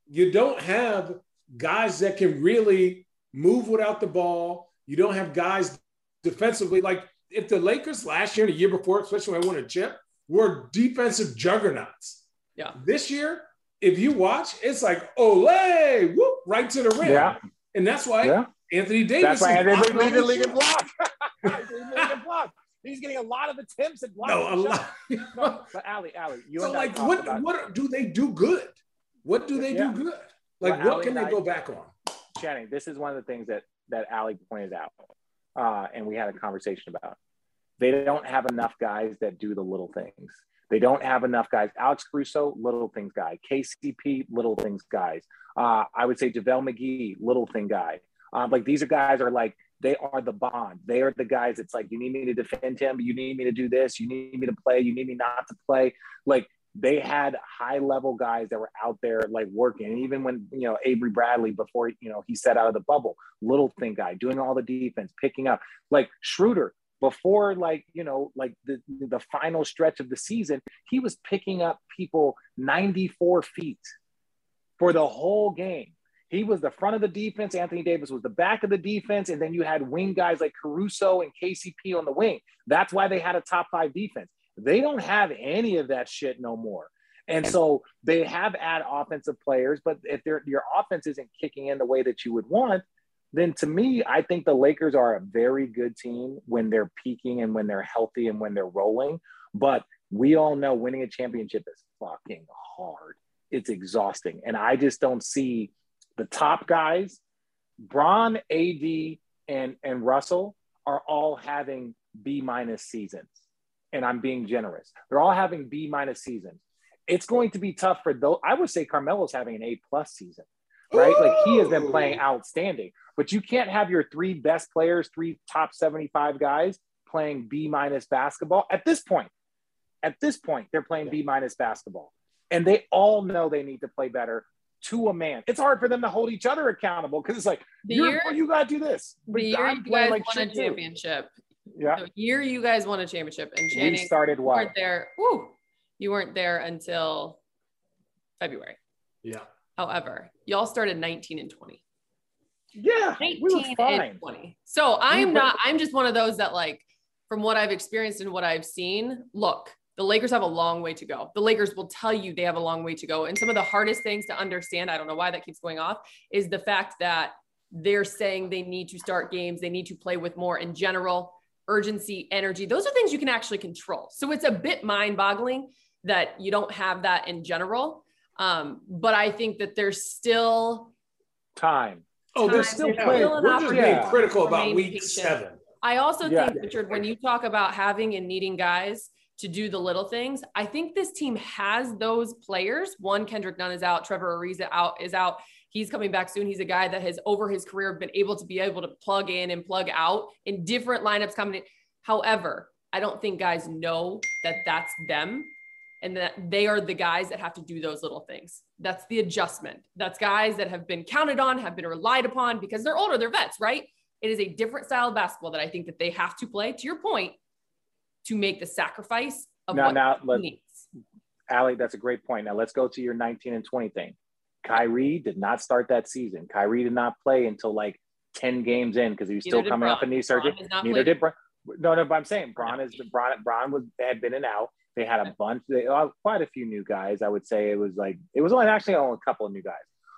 S3: you don't have guys that can really move without the ball. You don't have guys defensively like if the Lakers last year and the year before, especially when I won a chip, were defensive juggernauts.
S4: Yeah.
S3: This year, if you watch, it's like ole, whoop, right to the rim. Yeah. And that's why yeah. Anthony Davis.
S1: That's why Anthony lead the league in block. block. He's getting a lot of attempts at blocking. *laughs* No, a lot. no, but Allie, Allie, you
S3: so like, what what do they do good? What do they yeah. do good? Like, well, what Allie can they I, go back on?
S1: Channing, this is one of the things that that Allie pointed out uh, and we had a conversation about. They don't have enough guys that do the little things. They don't have enough guys. Alex Caruso, little things guy. KCP, little things guys. Uh, I would say JaVale McGee, little thing guy. Um, like these are guys are like they are the bond. They are the guys. It's like you need me to defend him. You need me to do this. You need me to play. You need me not to play. Like they had high level guys that were out there like working. And even when, you know, Avery Bradley, before, you know, he set out of the bubble, little thing guy doing all the defense, picking up like Schroeder before like, you know, like the, the final stretch of the season, he was picking up people 94 feet for the whole game. He was the front of the defense. Anthony Davis was the back of the defense. And then you had wing guys like Caruso and KCP on the wing. That's why they had a top five defense. They don't have any of that shit no more. And so they have add offensive players, but if their your offense isn't kicking in the way that you would want, then to me, I think the Lakers are a very good team when they're peaking and when they're healthy and when they're rolling. But we all know winning a championship is fucking hard. It's exhausting. And I just don't see the top guys, Bron, AD, and, and Russell are all having B minus seasons and I'm being generous. They're all having B minus seasons. it's going to be tough for those. I would say Carmelo's having an A plus season, right? Like he has been playing outstanding, but you can't have your three best players, three top 75 guys playing B minus basketball at this point. At this point, they're playing B minus basketball, and they all know they need to play better to a man. It's hard for them to hold each other accountable because it's like
S4: The
S1: you're,
S4: year-
S1: you got to do this.
S4: The
S1: But
S4: year
S1: I'm
S4: you guys
S1: like
S4: won a
S1: championship, too.
S4: Championship.
S1: Yeah,
S4: The year you guys won a championship and
S1: we
S4: Channing
S1: started
S4: you weren't there. Woo, you weren't there until February.
S3: Yeah.
S4: However, y'all started 19 and 20.
S1: Yeah,
S4: 19
S1: we were fine.
S4: and 20. So I'm
S1: were-
S4: not, I'm just one of those that like, from what I've experienced and what I've seen, look, the Lakers have a long way to go. The Lakers will tell you they have a long way to go. And some of the hardest things to understand, I don't know why that keeps going off, is the fact that they're saying they need to start games, they need to play with more in general, urgency, energy. Those are things you can actually control. So it's a bit mind boggling that you don't have that in general. Um, but I think that there's still
S1: Time.
S3: Oh, they're still
S4: There's still an
S3: We're just being
S1: opportunity
S3: critical about week
S4: patient.
S3: seven.
S4: I also
S1: Yeah.
S4: think, Richard, when you talk about having and needing guys to do the little things, I think this team has those players. One, Kendrick Nunn is out. Trevor Ariza out is out. He's coming back soon. He's a guy that has over his career been able to be able to plug in and plug out in different lineups coming in. However, I don't think guys know that that's them and that they are the guys that have to do those little things. That's the adjustment. That's guys that have been counted on, have been relied upon because they're older, they're vets, right? It is a different style of basketball that I think that they have to play, to your point, to make the sacrifice of
S1: Now,
S4: what
S1: now,
S4: needs.
S1: Allie, that's a great point. Now let's go to your 19 and 20 thing. Kyrie did not start that season. Kyrie did not play until like 10 games in because he was
S4: Neither
S1: still coming off a knee surgery.
S4: Bron
S1: Neither did Bron. No, no, but I'm saying Bron is Bron. Bron was had been and out. They had a bunch. They uh, quite a few new guys. I would say it was like it was only actually only a couple of new guys.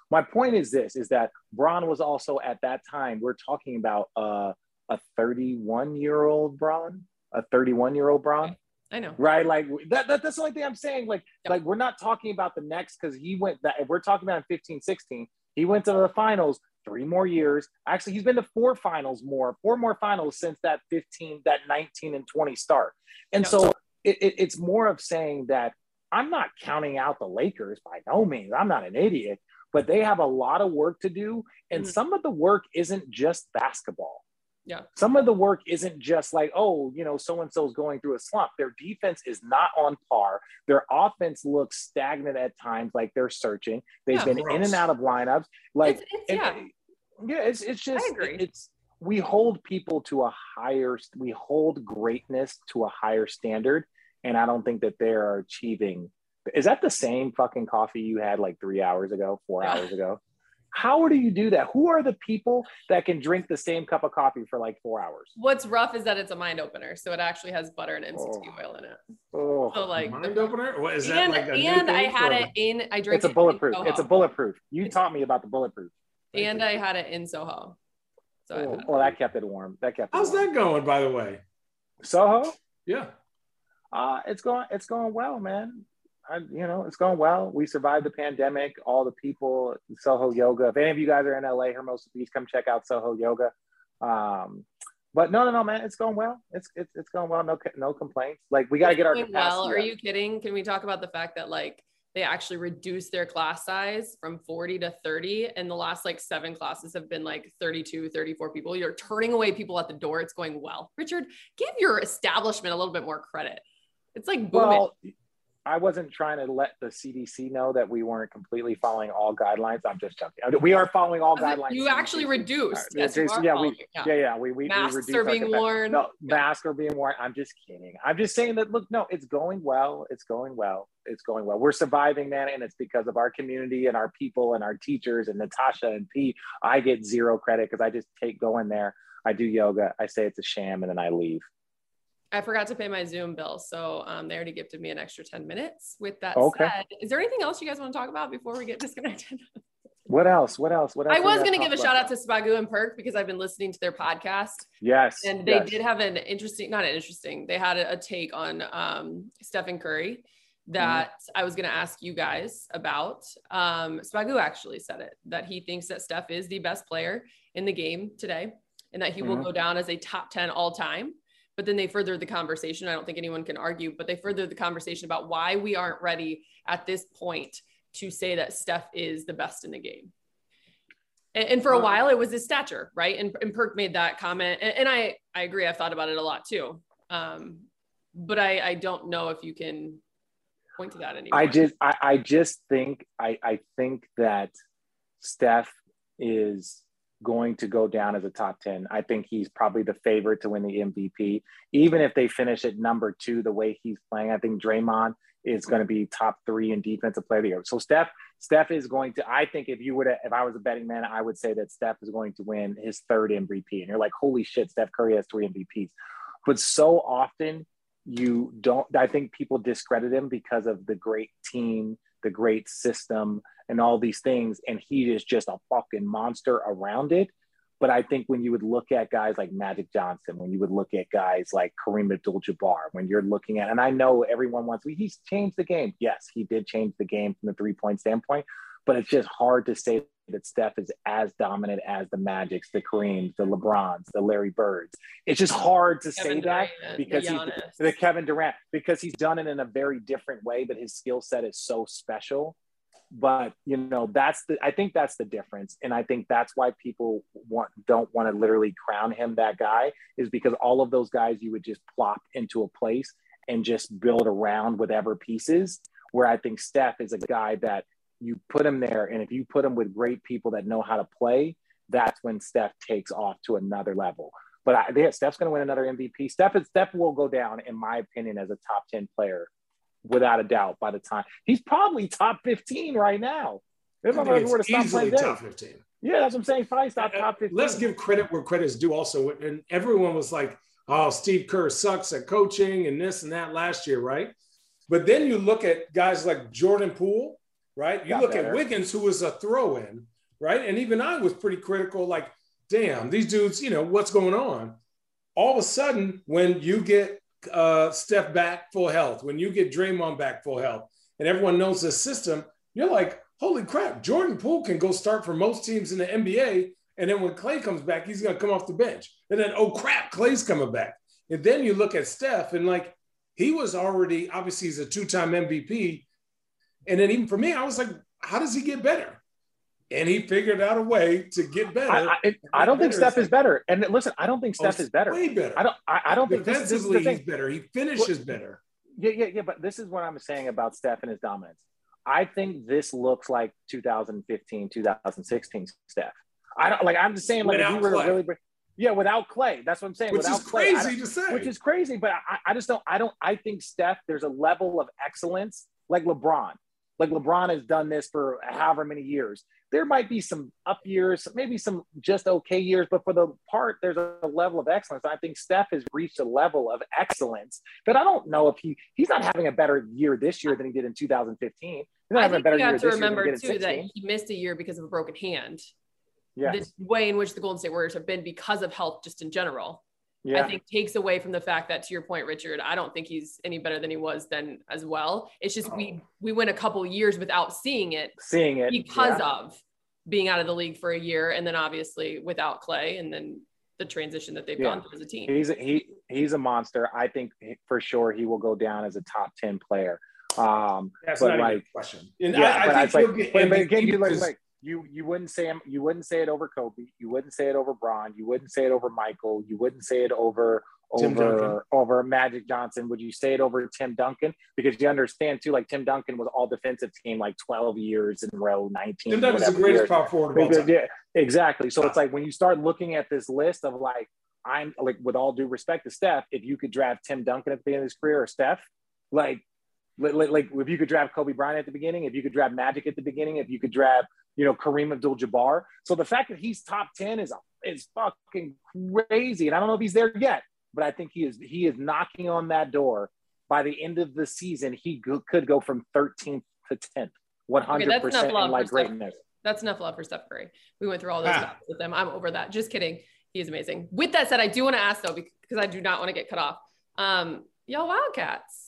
S1: My point is this: is that Bron was also at that time. We're talking about uh, a 31 year old Bron, a 31 year old Bron
S4: I know.
S1: right? Like that, that that's the only thing I'm saying. Like,
S4: Yep.
S1: like we're not talking about the next because he went that if we're talking about in 15, 16, he went to the finals three more years. Actually, he's been to four finals more, four more finals since that 15, that 19 and 20 start. And
S4: Yep.
S1: so it, it, it's more of saying that I'm not counting out the Lakers by no means. I'm not an idiot, but they have a lot of work to do. And
S4: Mhm.
S1: some of the work isn't just basketball
S4: Yeah.
S1: some of the work isn't just like oh you know so and so's going through a slump. Their defense is not on par. Their offense looks stagnant at times like they're searching. They've
S4: Yeah,
S1: been in and out of lineups. Like
S4: It's, it's, yeah.
S1: yeah it's it's just it's we hold people to a higher we hold greatness to a higher standard and i don't think that they're achieving. Is that the same fucking coffee you had like three hours ago four
S4: Yeah.
S1: hours ago how do you do that who are the people that can drink the same cup of coffee for like four hours
S4: What's rough is that it's a mind opener. So it actually has butter and MCT
S1: Oh.
S4: oil in it.
S1: oh
S4: So like
S3: Mind opener? What is that
S4: and,
S3: like a
S4: and I had
S3: for-
S4: it in I drank
S1: it's a bulletproof
S4: Soho.
S1: it's a bulletproof you taught me about the bulletproof
S4: and I had it in Soho. So I
S1: oh,
S4: had
S1: well that kept it warm that kept it
S3: How's
S1: warm.
S3: that going, by the way?
S1: soho
S3: Yeah.
S1: Uh, it's going it's going well, man. I, you know, it's going well. We survived the pandemic. All the people, Soho Yoga. If any of you guys are in LA, Hermosa Beach, come check out Soho Yoga. Um, but no, no, no, man, it's going well. It's it's, it's going well. No no complaints. Like we got to get our
S4: well. Are
S1: up.
S4: you kidding? Can we talk about the fact that like they actually reduced their class size from 40 to 30 and the last like seven classes have been like 32 34 people you're turning away people at the door it's going well richard give your establishment a little bit more credit it's like booming
S1: Well, I wasn't trying to let the CDC know that we weren't completely following all guidelines. I'm just joking. We are following all guidelines.
S4: you actually reduced yes, you
S1: yeah, we,
S4: it.
S1: yeah, yeah, we, we, we
S4: masks
S1: reduced
S4: are being worn
S1: No,
S4: Yeah.
S1: masks are being worn. I'm just kidding. I'm just saying that. Look, no, it's going well. It's going well. It's going well. We're surviving, man, and it's because of our community and our people and our teachers and Natasha and Pete. I get zero credit because I just take going there. I do yoga. I say it's a sham, and then I leave.
S4: I forgot to pay my Zoom bill, so um, they already gifted me an extra 10 minutes. With that
S1: Okay.
S4: said, is there anything else you guys want to talk about before we get *laughs* disconnected?
S1: What else? What else? What else?
S4: I was going to give a shout out to Spagu and Perk because I've been listening to their podcast
S1: Yes,
S4: and they
S1: yes.
S4: did have an interesting, not an interesting, they had a, a take on um, Stephen Curry that
S1: Mm-hmm.
S4: I was going to ask you guys about. Um, Spagu actually said it that he thinks that Steph is the best player in the game today and that he will
S1: Mhm.
S4: go down as a top 10 all time but then they furthered the conversation. I don't think anyone can argue, but they furthered the conversation about why we aren't ready at this point to say that Steph is the best in the game. And, and for a while, it was his stature, right? And, and Perk made that comment, and, and, I I agree. I've thought about it a lot too, um, but I I don't know if you can point to that anymore.
S1: I just I, I just think I I think that Steph is going to go down as a top 10. I think he's probably the favorite to win the MVP. Even if they finish at number two, the way he's playing, I think Draymond is going to be top three in defensive player of the year. So Steph, Steph is going to, I think if you to, if I was a betting man, I would say that Steph is going to win his third MVP. And you're like, holy shit, Steph Curry has three MVPs. But so often you don't, I think people discredit him because of the great team, the great system, and all these things. And he is just a fucking monster around it. But I think when you would look at guys like Magic Johnson, when you would look at guys like Kareem Abdul-Jabbar, when you're looking at, and I know everyone wants, he's changed the game. Yes, he did change the game from the three-point standpoint, but it's just hard to say that Steph is as dominant as the Magics, the Kareems, the LeBrons, the Larry Birds. It's just hard to Kevin say Durant, that because he's the Kevin Durant because he's done it in a very different way, but his skill set is so special. But you know that's the i think that's the difference. And i think that's why people want don't want to literally crown him that guy is because all of those guys you would just plop into a place and just build around whatever pieces. Where i think steph is a guy that you put him there and if you put him with great people that know how to play that's when steph takes off to another level but I, yeah, Steph's going to win another MVP. Steph, Steph will go down, in my opinion, as a top 10 player without a doubt by the time he's probably top 15 right now.
S3: If I were to stop easily top 15.
S1: Yeah, that's what I'm saying. Probably stop uh, top 15.
S3: Let's give credit where credit is due also. And everyone was like, oh, Steve Kerr sucks at coaching and this and that last year, right? But then you look at guys like Jordan Poole, right? You look better. at Wiggins, who was a throw in, right? And even I was pretty critical, like, damn, these dudes, you know, what's going on? All of a sudden, when you get uh, Steph back full health, when you get Draymond back full health, and everyone knows the system, you're like, holy crap, Jordan Poole can go start for most teams in the NBA. And then when Klay comes back, he's going to come off the bench. And then, oh crap, Klay's coming back. And then you look at Steph and like, he was already, obviously, he's a two time MVP. And then even for me, I was like, how does he get better? and he figured out a way to get better.
S1: I, I, I don't think Steph is better. And listen, I don't think oh, Steph oh, is better.
S3: Way better.
S1: I don't. I, I don't think
S3: defensively this, this he's better. He finishes well, better.
S1: Yeah, yeah, yeah. But this is what I'm saying about Steph and his dominance. I think this looks like 2015, 2016 Steph. I don't like. I'm just saying, like, without if you were Klay. really, yeah, without Klay, That's what I'm saying.
S3: Which
S1: without
S3: is crazy to say.
S1: Which is crazy, but I, I just don't. I don't. I think Steph. There's a level of excellence like LeBron. Like LeBron has done this for however many years there might be some up years, maybe some just okay years, but for the part, there's a level of excellence. I think Steph has reached a level of excellence that I don't know if he he's not having a better year this year than he did in 2015. He's not
S4: I
S1: having
S4: a better year to remember too that he missed a year because of a broken hand. Yeah. The way in which the Golden State Warriors have been because of health, just in general. Yeah. I think takes away from the fact that to your point, Richard, I don't think he's any better than he was then as well. It's just oh. we we went a couple years without seeing it.
S1: Seeing it
S4: because yeah. of being out of the league for a year and then obviously without Klay, and then the transition that they've yeah. gone through as a team.
S1: He's a, he he's a monster. I think for sure he will go down as a top 10 player. Um
S3: That's but like question.
S1: And yeah, I, I but think like, but, but again, you like, like you you wouldn't say him, you wouldn't say it over Kobe, you wouldn't say it over Bron, you wouldn't say it over Michael, you wouldn't say it over over over Magic Johnson? Would you say it over Tim Duncan? Because you understand too, like Tim Duncan was all defensive team like 12 years in row, 19.
S3: Tim Duncan's the greatest years. power forward of all time.
S1: Yeah, exactly. So it's like when you start looking at this list of like, I'm like, with all due respect to Steph, if you could draft Tim Duncan at the end of his career or Steph, like, like, like if you could draft Kobe Bryant at the beginning, if you could draft Magic at the beginning, if you could draft, you know, Kareem Abdul-Jabbar. So the fact that he's top 10 is is fucking crazy. And I don't know if he's there yet, but I think he is he is knocking on that door. By the end of the season, he go, could go from 13th to 10th, 100 okay, percent in like greatness.
S4: Steph, that's enough love for Steph Curry. We went through all those ah. with them. I'm over that. Just kidding. He is amazing. With that said, I do want to ask though, because I do not want to get cut off. Um, y'all Wildcats.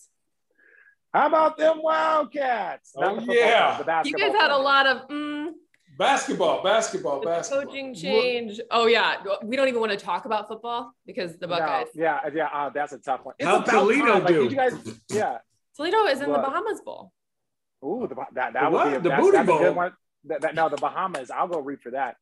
S1: How about them Wildcats?
S3: Oh, yeah.
S4: you guys had a lot of mm,
S3: Basketball, basketball,
S5: The
S3: basketball.
S5: coaching change. Oh yeah, we don't even want to talk about football because the
S1: No,
S5: Buckeyes.
S1: yeah, yeah, uh, that's a tough one. It's
S3: How'd Toledo
S1: time. Like,
S3: do?
S1: did you guys? Yeah.
S5: Toledo is in
S1: What?
S5: the Bahamas Bowl.
S1: Ooh, the, that that
S3: The
S1: would
S3: what?
S1: be a,
S3: The
S1: that's,
S3: Booty
S1: that's a
S3: Bowl.
S1: good one. That, that, no, the Bahamas. I'll go read for that.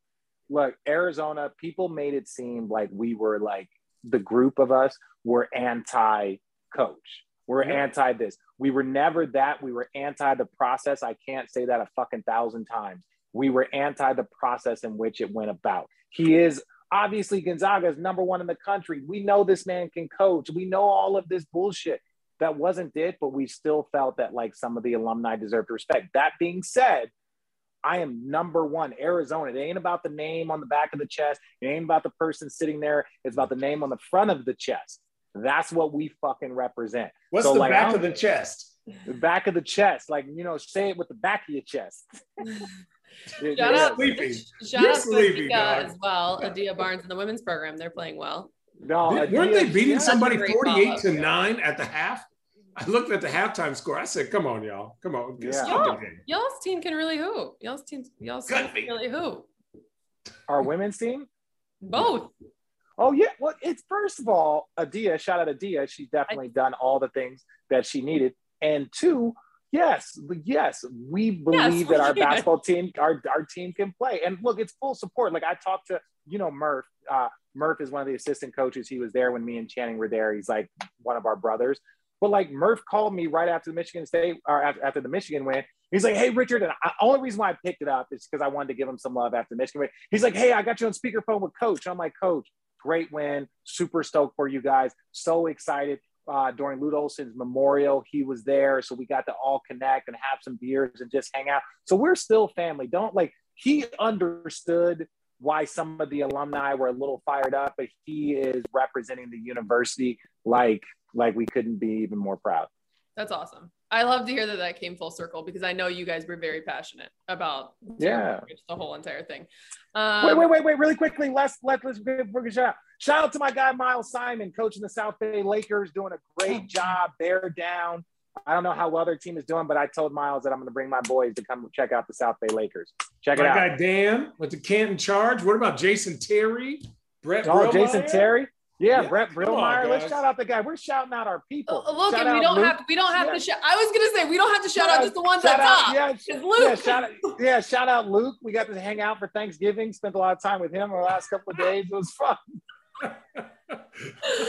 S1: Look, Arizona. People made it seem like we were like the group of us were anti-coach. We're
S3: Yeah.
S1: anti this. We were never that. We were anti the process. I can't say that a fucking thousand times. We were anti the process in which it went about. He is obviously Gonzaga is number one in the country. We know this man can coach. We know all of this bullshit. That wasn't it, but we still felt that like some of the alumni deserved respect. That being said, I am number one, Arizona. It ain't about the name on the back of the chest. It ain't about the person sitting there. It's about the name on the front of the chest. That's what we fucking represent.
S3: What's
S1: So,
S3: the
S1: like,
S3: back
S1: don't-
S3: of the chest?
S1: The back of the chest, like you know, say it with the back of your chest. *laughs*
S5: Shout
S3: You're
S5: out,
S3: sleepy.
S5: shout
S3: You're
S5: out to
S3: sleepy,
S5: Adika
S3: dog.
S5: as well. Adia Barnes in the women's program. They're playing well.
S1: No,
S3: Weren't they beating
S1: yeah.
S3: somebody
S5: That's a great
S3: 48 to
S5: follow.
S3: 9 at the half? I looked at the halftime score. I said, come on, y'all. Come on.
S1: Yeah.
S3: Stop the game.
S5: Y'all's team can really hoop. Y'all's team, y'all's team
S3: Could
S5: can really hoop.
S1: Our women's team.
S5: Both.
S1: Oh yeah, well, it's first of all, Adia. Shout out Adia. She's definitely done all the things that she needed. And two, yes, yes, we believe that our
S5: yes.
S1: basketball team, our our team can play. And look, it's full support. Like I talked to, you know, Murph. Uh, Murph is one of the assistant coaches. He was there when me and Channing were there. He's like one of our brothers. But like Murph called me right after the Michigan State or after, after the Michigan win. He's like, "Hey, Richard," and the only reason why I picked it up is because I wanted to give him some love after Michigan win. He's like, "Hey, I got you on speakerphone with Coach." I'm like, "Coach, great win, super stoked for you guys, so excited." Uh, during Lute Olson's memorial, he was there, so we got to all connect and have some beers and just hang out. So we're still family. Don't like he understood why some of the alumni were a little fired up, but he is representing the university like like we couldn't be even more proud.
S5: That's awesome. I love to hear that that came full circle because I know you guys were very passionate about
S1: Yeah.
S5: the whole entire thing. Um,
S1: wait, wait, wait, wait, really quickly. Let's let let's give a shout out. Shout out to my guy Miles Simon, coaching the South Bay Lakers, doing a great job. They're down. I don't know how well their team is doing, but I told Miles that I'm going to bring my boys to come check out the South Bay Lakers. Check it
S3: My
S1: out.
S3: guy Dan with the Canton charge. What about Jason Terry? Brett
S1: Oh, Jason Terry. Yeah,
S3: Yeah,
S1: Brett Brillmeyer. Let's shout out the guy. We're shouting out our people.
S5: Uh, Look,
S1: Shout
S5: and we don't
S1: Luke.
S5: have we don't have
S1: Yeah.
S5: to shout. I was gonna say we don't have to shout out just the ones
S1: shout
S5: at top.
S1: Yeah,
S5: It's Luke.
S1: yeah, shout out, yeah, shout out Luke. We got to hang out for Thanksgiving. Spent a lot of time with him the last couple of days. It was fun. *laughs*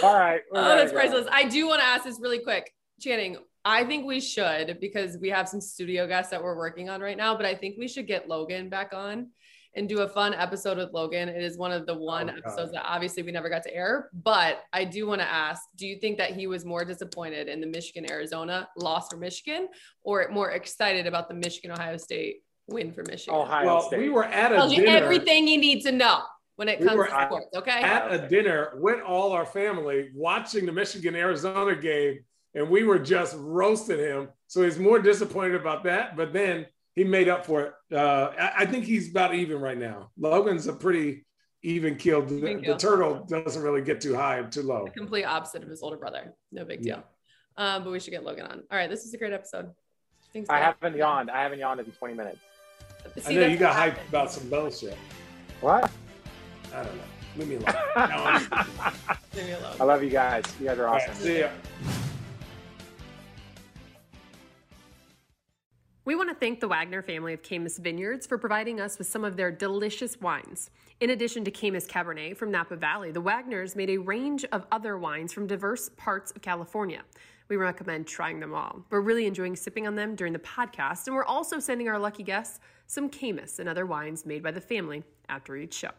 S1: All right.
S5: Oh, that's
S1: go.
S5: priceless. I do want to ask this really quick, Channing. I think we should because we have some studio guests that we're working on right now, but I think we should get Logan back on and do a fun episode with Logan. It is one of the one
S3: Oh, God.
S5: episodes that obviously we never got to air, but I do want to ask, do you think that he was more disappointed in the Michigan Arizona loss for Michigan or more excited about the Michigan Ohio State win for Michigan?
S1: Ohio
S3: Well,
S1: State.
S3: we were at a
S5: Tells you
S3: dinner.
S5: everything you need to know when it
S3: We
S5: comes
S3: were
S5: to
S3: at-
S5: sports, okay?
S3: at a dinner with all our family watching the Michigan Arizona game, and we were just roasting him. So he's more disappointed about that, but then he made up for it. Uh, I, I think he's about even right now. Logan's a pretty even keeled. The,
S5: Even
S3: the turtle doesn't really get too high and too low.
S5: the complete opposite of his older brother. No big deal. Um, but we should get Logan on. All right, this is a great episode. Thanks.
S1: I haven't yawned. I haven't yawned in 20 minutes.
S3: I know you got
S5: what
S3: hyped about some bullshit.
S1: What?
S3: I don't know. Leave me alone. *laughs* No,
S5: Leave me alone.
S1: I love you guys. You guys are awesome.
S3: right, see ya.
S4: We want to thank the Wagner family of Caymus Vineyards for providing us with some of their delicious wines. In addition to Caymus Cabernet from Napa Valley, the Wagners made a range of other wines from diverse parts of California. We recommend trying them all. We're really enjoying sipping on them during the podcast, and we're also sending our lucky guests some Caymus and other wines made by the family after each show.